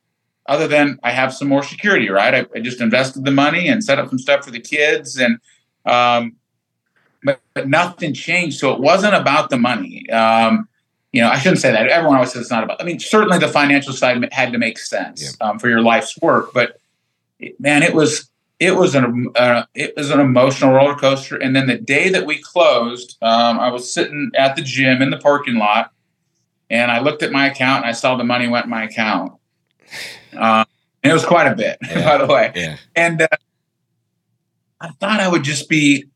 other than I have some more security, right? I, I, just invested the money and set up some stuff for the kids, and um, but, but, nothing changed. So it wasn't about the money. Um, you know, I shouldn't say that. Everyone always says it's not about. I mean, certainly the financial side had to make sense yeah. um, for your life's work, but it, man, it was it was an uh, it was an emotional roller coaster. And then the day that we closed, um, I was sitting at the gym in the parking lot, and I looked at my account and I saw the money went in my account, Um, and it was quite a bit, Yeah. by the way. Yeah. And uh, I thought I would just be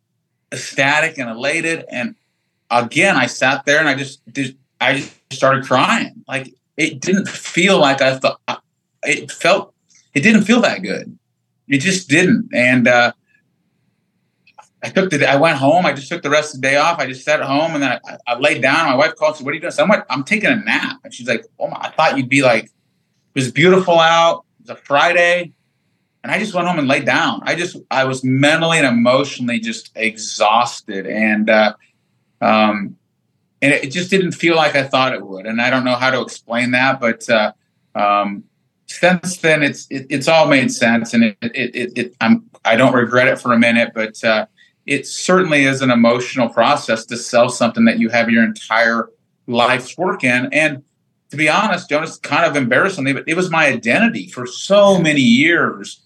ecstatic and elated. And again, I sat there and I just did. I just started crying. Like it didn't feel like I thought. It felt. It didn't feel that good. It just didn't. And uh, I took the. I went home. I just took the rest of the day off. I just sat at home and then I, I laid down. My wife called. and said, "What are you doing?" Said, "I'm, like, I'm taking a nap." And she's like, "Oh my! I thought you'd be like." It was beautiful out. It was a Friday and I just went home and laid down. I just I was mentally and emotionally just exhausted, and uh, um, and it just didn't feel like I thought it would. And I don't know how to explain that, but uh, um, since then it's it, it's all made sense, and it it, it, it I'm I don't regret it for a minute, but uh, it certainly is an emotional process to sell something that you have your entire life's work in, and to be honest, Jonas, kind of embarrassingly, but it was my identity for so many years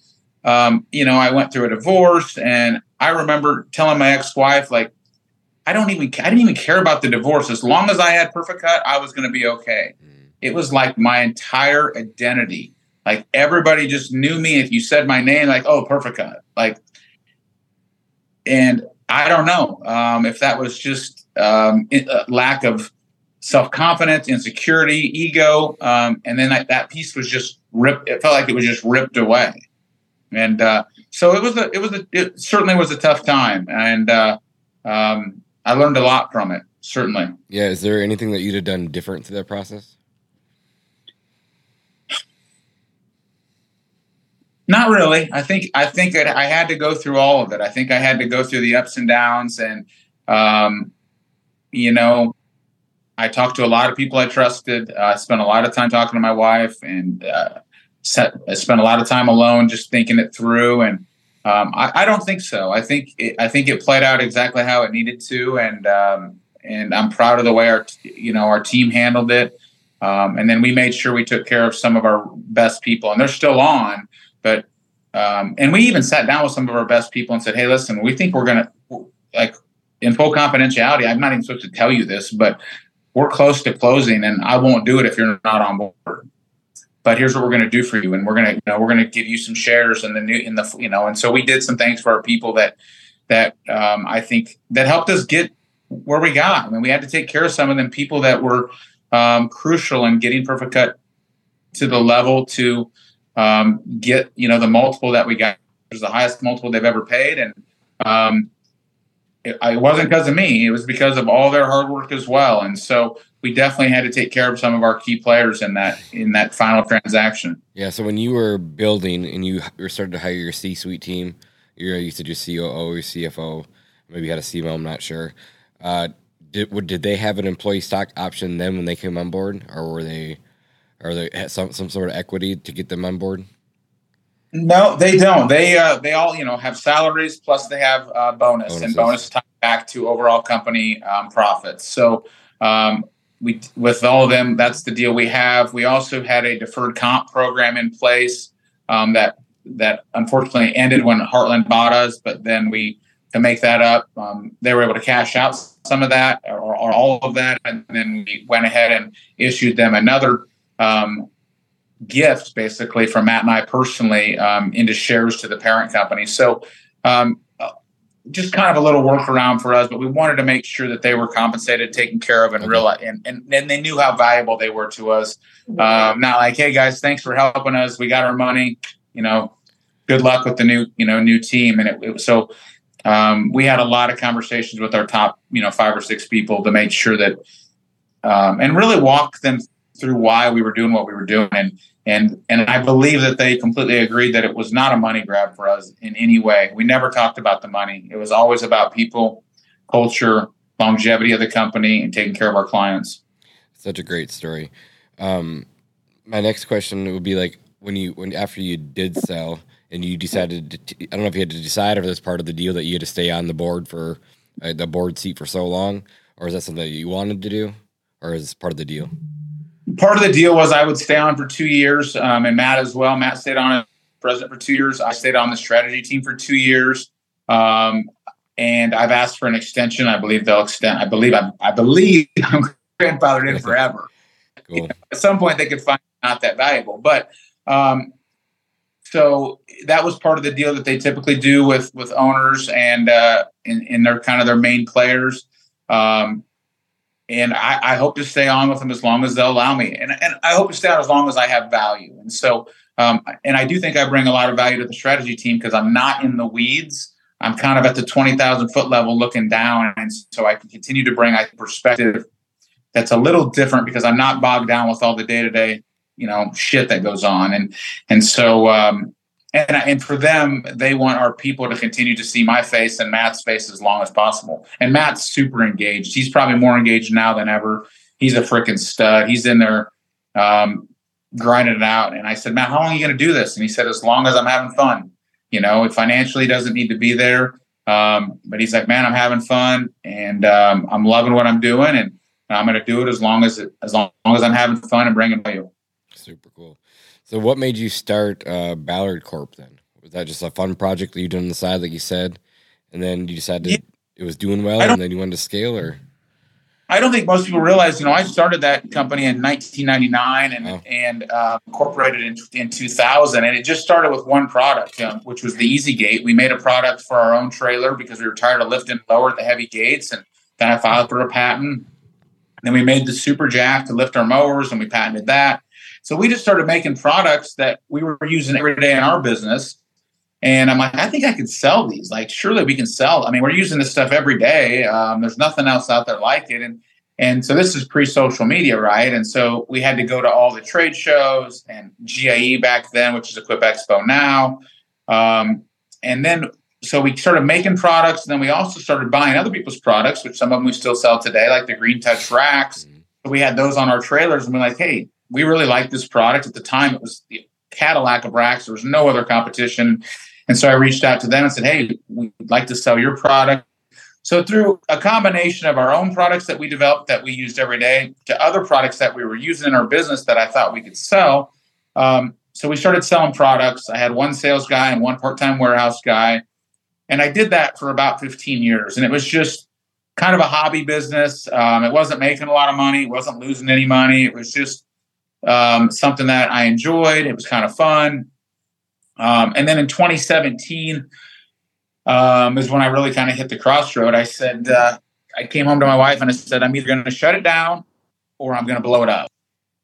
um, you know, I went through a divorce, and I remember telling my ex-wife, like, I don't even, I didn't even care about the divorce. As long as I had Perficut, I was going to be okay. It was like my entire identity. Like everybody just knew me. If you said my name, like, oh, Perficut, like, and I don't know um, if that was just um, uh, lack of self confidence, insecurity, ego, um, and then I, that piece was just ripped. It felt like it was just ripped away and uh, so it was a it was a it certainly was a tough time and uh, um, i learned a lot from it certainly Yeah. Is there anything that you'd have done different through that process? not really i think i think that i had to go through all of it i think i had to go through the ups and downs and um, you know i talked to a lot of people i trusted uh, i spent a lot of time talking to my wife and uh, set, spent a lot of time alone just thinking it through and um, I, I, don't think so. I think it, I think it played out exactly how it needed to, and um, and I'm proud of the way our you know our team handled it. Um, and then we made sure we took care of some of our best people, and they're still on. But um, and we even sat down with some of our best people and said, "Hey, listen, we think we're gonna like in full confidentiality. I'm not even supposed to tell you this, but we're close to closing, and I won't do it if you're not on board." But here's what we're going to do for you. And we're going to you know we're going to give you some shares in the new in the you know and so we did some things for our people that that um, i think that helped us get where we got. I mean we had to take care of some of them people that were um, crucial in getting Perficut to the level to um, get you know the multiple that we got. It was the highest multiple they've ever paid. And um, it, it wasn't because of me. It was because of all their hard work as well. And so we definitely had to take care of some of our key players in that in that final transaction. Yeah. So when you were building and you were started to hire your C-suite team, you you said your COO, your CFO, maybe you had a CMO. I'm not sure. Uh, did did they have an employee stock option then when they came on board, or were they, or they had some some sort of equity to get them on board? No, they don't. They uh, they all you know have salaries plus they have uh, bonus Bonuses. and bonus tied back to overall company um, profits. So um, we with all of them, that's the deal we have. We also had a deferred comp program in place um, that that unfortunately ended when Heartland bought us, but then we to make that up, um, they were able to cash out some of that or, or, all of that, and then we went ahead and issued them another um, gift, basically from Matt and I personally, um, into shares to the parent company. So um, just kind of a little workaround for us, but we wanted to make sure that they were compensated, taken care of, and Okay. realize, and, and and they knew how valuable they were to us. Um, not like, hey guys, thanks for helping us. We got our money. You know, good luck with the new you know new team. And it, it was so um, we had a lot of conversations with our top you know five or six people to make sure that um, and really walk them through why we were doing what we were doing and and and I believe that they completely agreed that it was not a money grab for us in any way. We never talked about the money. It was always about people, culture, longevity of the company, and taking care of our clients. Such a great story. Um, my next question would be like when you when after you did sell and you decided to, I don't know if you had to decide if that's part of the deal that you had to stay on the board for uh, the board seat for so long, or is that something that you wanted to do, or is part of the deal? Part of the deal was I would stay on for two years, um, and Matt as well. Matt stayed on as president for two years. I stayed on the strategy team for two years, um, and I've asked for an extension. I believe they'll extend. I believe I'm, I believe I'm grandfathered in forever. Cool. at some point they could find not that valuable. But Um, so that was part of the deal that they typically do with with owners and uh, in, in their kind of their main players. Um, and I, I, hope to stay on with them as long as they'll allow me, and, and I hope to stay on as long as I have value. And so, um, and I do think I bring a lot of value to the strategy team because I'm not in the weeds. I'm kind of at the twenty thousand foot level, looking down, and so I can continue to bring a perspective that's a little different because I'm not bogged down with all the day to day, you know, shit that goes on, and and so um, and and for them, they want our people to continue to see my face and Matt's face as long as possible. And Matt's super engaged. He's probably more engaged now than ever. He's a freaking stud. He's in there um, grinding it out. And I said, Matt, how long are you going to do this? And he said, as long as I'm having fun. You know, it financially doesn't need to be there. Um, but he's like, man, I'm having fun and um, I'm loving what I'm doing, and I'm going to do it as long as it, as long, as I'm having fun and bringing value. Super cool. So, what made you start uh, Ballard Corp then? Was that just a fun project that you did on the side, like you said, and then you decided yeah. it was doing well, and then you wanted to scale, or? I don't think most people realize. You know, I started that company in 1999 and oh. and uh, incorporated in, in 2000, and it just started with one product, um, which was the Easy Gate. We made a product for our own trailer because we were tired of lifting lower the heavy gates, and then I filed for a patent. Then we made the Super Jack to lift our mowers, and we patented that. So we just started making products that we were using every day in our business. And I'm like, I think I could sell these. Like, surely we can sell. I mean, we're using this stuff every day. Um, there's nothing else out there like it. And and so this is pre-social media, right? And so we had to go to all the trade shows and GIE back then, which is Equip Expo now. Um, and then so we started making products, and then we also started buying other people's products, which some of them we still sell today, like the Green Touch racks. Mm-hmm. we had those on our trailers, and we're like, hey, we really liked this product. At the time, it was the Cadillac of racks. There was no other competition. And so I reached out to them and said, hey, we'd like to sell your product. So through a combination of our own products that we developed that we used every day to other products that we were using in our business that I thought we could sell. Um, so we started selling products. I had one sales guy and one part-time warehouse guy. And I did that for about 15 years. And it was just kind of a hobby business. Um, it wasn't making a lot of money. It wasn't losing any money. It was just um, something that I enjoyed. It was kind of fun. Um, and then in 2017 um, is when I really kind of hit the crossroad. I said, uh, I came home to my wife and I said, I'm either going to shut it down or I'm going to blow it up.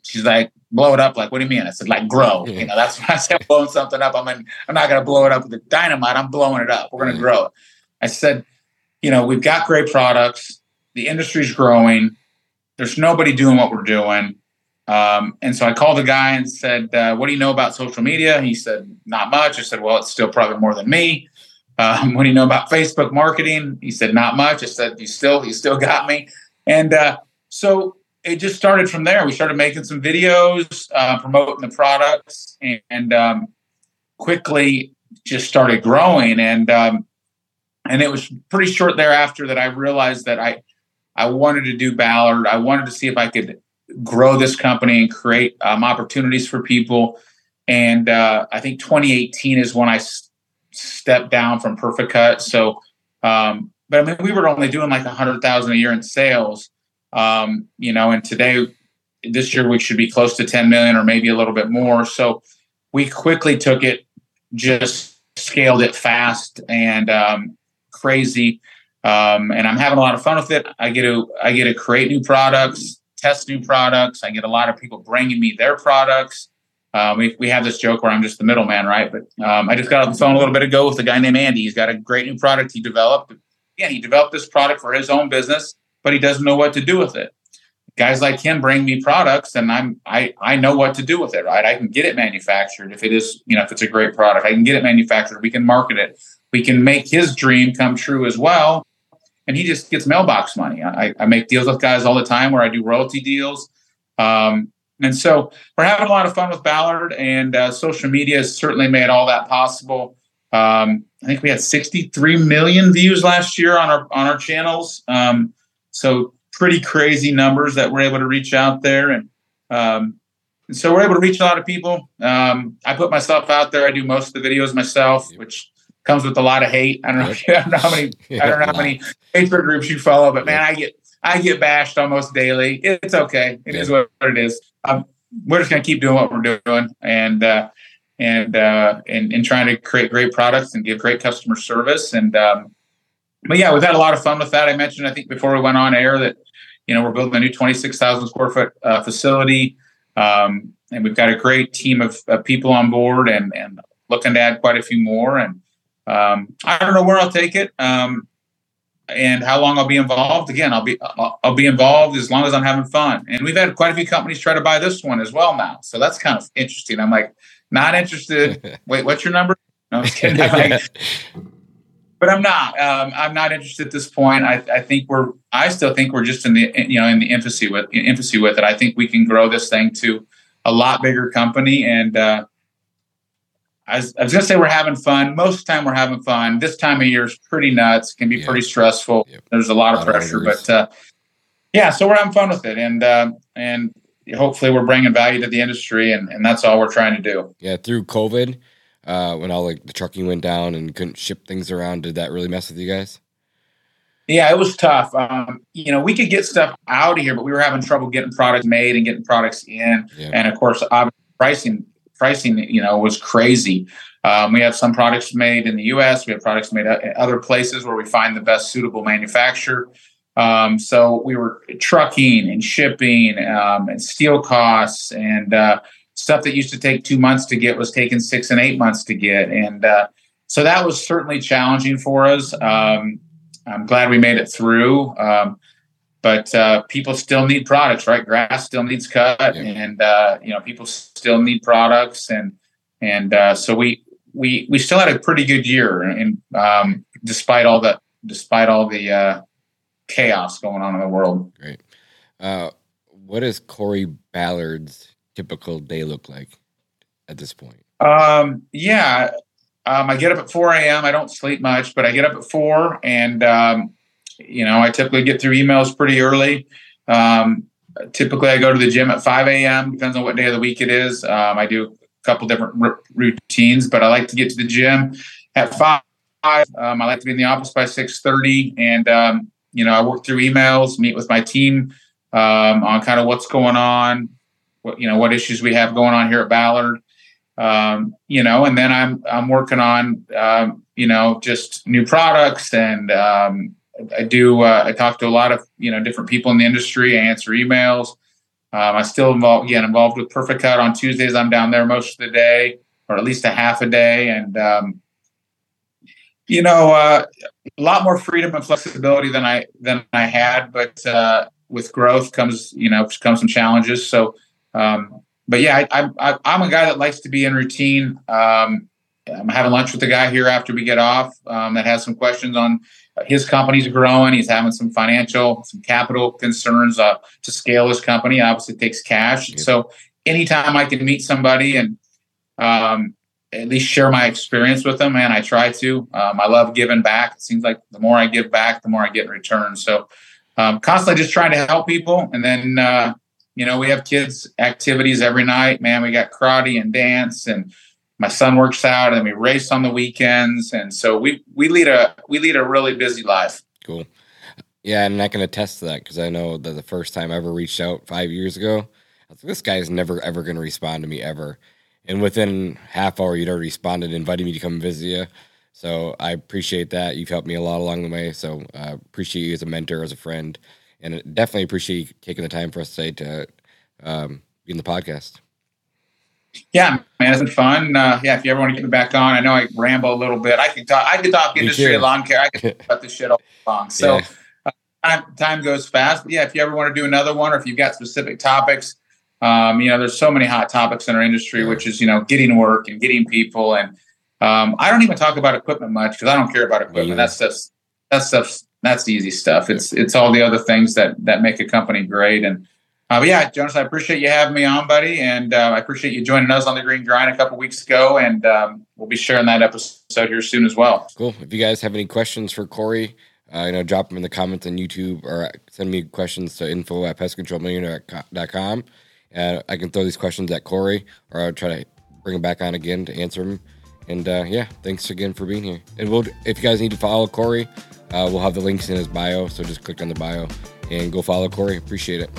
She's like, blow it up. Like, what do you mean? I said, like, grow. You know, that's when I said blowing something up. I'm in, I'm not going to blow it up with the dynamite. I'm blowing it up. We're going to grow it. I said, you know, we've got great products. The industry's growing. There's nobody doing what we're doing. Um, and so I called the guy and said, uh, "What do you know about social media?" He said, "Not much." I said, "Well, it's still probably more than me." Um, what do you know about Facebook marketing? He said, "Not much." I said, "You still, you still got me." And uh, so it just started from there. We started making some videos, uh, promoting the products, and, and um, quickly just started growing. And um, and it was pretty short thereafter that I realized that I I wanted to do Ballard. I wanted to see if I could grow this company and create um, opportunities for people. And uh, I think 2018 is when I s- stepped down from Perficut. So, um, but I mean, we were only doing like a hundred thousand a year in sales, um, you know, and today, this year we should be close to 10 million or maybe a little bit more. So we quickly took it, just scaled it fast and um, crazy. Um, and I'm having a lot of fun with it. I get to I get to create new products test new products. I get a lot of people bringing me their products. Uh, we, we have this joke where I'm just the middleman, right? But um, I just got off the phone a little bit ago with a guy named Andy. He's got a great new product he developed. Yeah, he developed this product for his own business, but he doesn't know what to do with it. Guys like him bring me products, and I'm I I know what to do with it, right? I can get it manufactured if it is you know if it's a great product. I can get it manufactured. We can market it. We can make his dream come true as well and he just gets mailbox money. I, I make deals with guys all the time where I do royalty deals. Um, and so we're having a lot of fun with Ballard, and uh, social media has certainly made all that possible. Um, I think we had 63 million views last year on our on our channels. Um, so pretty crazy numbers that we're able to reach out there, and, um, and so we're able to reach a lot of people. Um, I put myself out there. I do most of the videos myself, which comes with a lot of hate. I don't know, I don't know how many I don't know how many Facebook groups you follow, but man, I get I get bashed almost daily. It's okay. It yeah. is what it is. Um, we're just going to keep doing what we're doing and uh, and uh, and and trying to create great products and give great customer service. And um, but yeah, we've had a lot of fun with that. I mentioned I think before we went on air that you know we're building a new twenty six thousand square foot uh, facility. Um, and we've got a great team of, of, people on board and, and looking to add quite a few more. And um, I don't know where I'll take it. Um, and how long I'll be involved. Again, I'll be I'll, I'll, be involved as long as I'm having fun. And we've had quite a few companies try to buy this one as well now, so that's kind of interesting. I'm like, not interested. Wait, what's your number? No, I'm kidding. I'm like, but I'm not. Um, I'm not interested at this point. I, I, think we're. I still think we're just in the you know in the infancy with infancy with it. I think we can grow this thing to a lot bigger company and. Uh, I was, I was, gonna say we're having fun. Most of the time we're having fun. This time of year is pretty nuts. Can be pretty stressful. Yep. There's a lot, a lot of pressure, of but uh, yeah. So we're having fun with it, and uh, and hopefully we're bringing value to the industry, and, and that's all we're trying to do. Yeah, through COVID, uh, when all like the trucking went down and couldn't ship things around, did that really mess with you guys? Yeah, it was tough. Um, you know, we could get stuff out of here, but we were having trouble getting products made and getting products in, yeah. and of course, pricing pricing, you know, was crazy. Um, we have some products made in the U.S. We have products made in other places where we find the best suitable manufacturer. Um, so we were trucking and shipping um, and steel costs and uh, stuff that used to take two months to get was taking six and eight months to get. And uh, so that was certainly challenging for us. Um, I'm glad we made it through. Um, but uh, people still need products, right? Grass still needs cut, yeah. and uh, you know people still need products, and and uh, so we we we still had a pretty good year, and um, despite all the despite all the uh, chaos going on in the world. Great. Uh, what does Kory Ballard's typical day look like at this point? Um, yeah, um, I get up at 4 a.m. I don't sleep much, but I get up at 4 and um, you know, I typically get through emails pretty early. Um, typically, I go to the gym at 5 a.m. Depends on what day of the week it is. Um, I do a couple different r- routines, but I like to get to the gym at five. Um, I like to be in the office by 6:30, and um, you know, I work through emails, meet with my team um, on kind of what's going on, what you know, what issues we have going on here at Ballard. Um, you know, and then I'm I'm working on you know just new products and um, I do. Uh, I talk to a lot of you know different people in the industry. I answer emails. Um, I still involved again involved with Perficut on Tuesdays. I'm down there most of the day, or at least a half a day, and um, you know uh, a lot more freedom and flexibility than I than I had. But uh, with growth comes you know comes some challenges. So, um, but yeah, I, I, I'm a guy that likes to be in routine. Um, I'm having lunch with the guy here after we get off um, that has some questions on his company's growing. He's having some financial, some capital concerns uh, to scale his company. Obviously, takes cash. So anytime I can meet somebody and um, at least share my experience with them, man, I try to. Um, I love giving back. It seems like the more I give back, the more I get in return. So um, constantly just trying to help people. And then, uh, you know, we have kids activities every night. Man, we got karate and dance and my son works out and we race on the weekends. And so we we lead a we lead a really busy life. Cool. Yeah and i can attest to that because i know that the first time i ever reached out five years ago i was like this guy's never ever going to respond to me ever. And within half hour you'd already responded inviting me to come visit you so i appreciate that. You've helped me a lot along the way. So i uh, appreciate you as a mentor as a friend and definitely appreciate you taking the time for us today to um, be in the podcast yeah, man, it's been fun. Uh, yeah, if you ever want to get me back on, I know I ramble a little bit. I can talk. I can talk industry of lawn care. I can talk about this shit all long. So yeah. uh, time, time goes fast. But yeah, if you ever want to do another one, or if you've got specific topics, um, you know, there's so many hot topics in our industry, which is you know getting work and getting people. And um, I don't even talk about equipment much because I don't care about equipment. Yeah. That's just that's stuff. That's the easy stuff. It's it's all the other things that that make a company great and uh, but yeah, Jonas, I appreciate you having me on, buddy, and uh, I appreciate you joining us on the Green Grind a couple weeks ago, and um, we'll be sharing that episode here soon as well. Cool. If you guys have any questions for Kory, uh, you know, drop them in the comments on YouTube or send me questions to info at pestcontrolmillionaire.com. And I can throw these questions at Kory, or I'll try to bring him back on again to answer them. And uh, yeah, thanks again for being here. And we'll, if you guys need to follow Kory, uh, we'll have the links in his bio. So just click on the bio and go follow Kory. Appreciate it.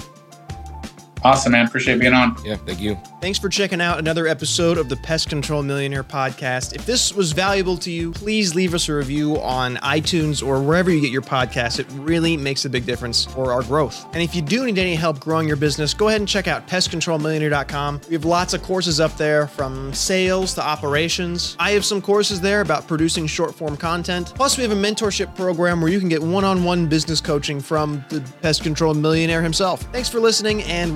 Awesome, man. Appreciate being on. Yeah, thank you. Thanks for checking out another episode of the Pest Control Millionaire podcast. If this was valuable to you, please leave us a review on iTunes or wherever you get your podcasts. It really makes a big difference for our growth. And if you do need any help growing your business, go ahead and check out pestcontrolmillionaire.com. We have lots of courses up there from sales to operations. I have some courses there about producing short form content. Plus, we have a mentorship program where you can get one on one business coaching from the Pest Control Millionaire himself. Thanks for listening, and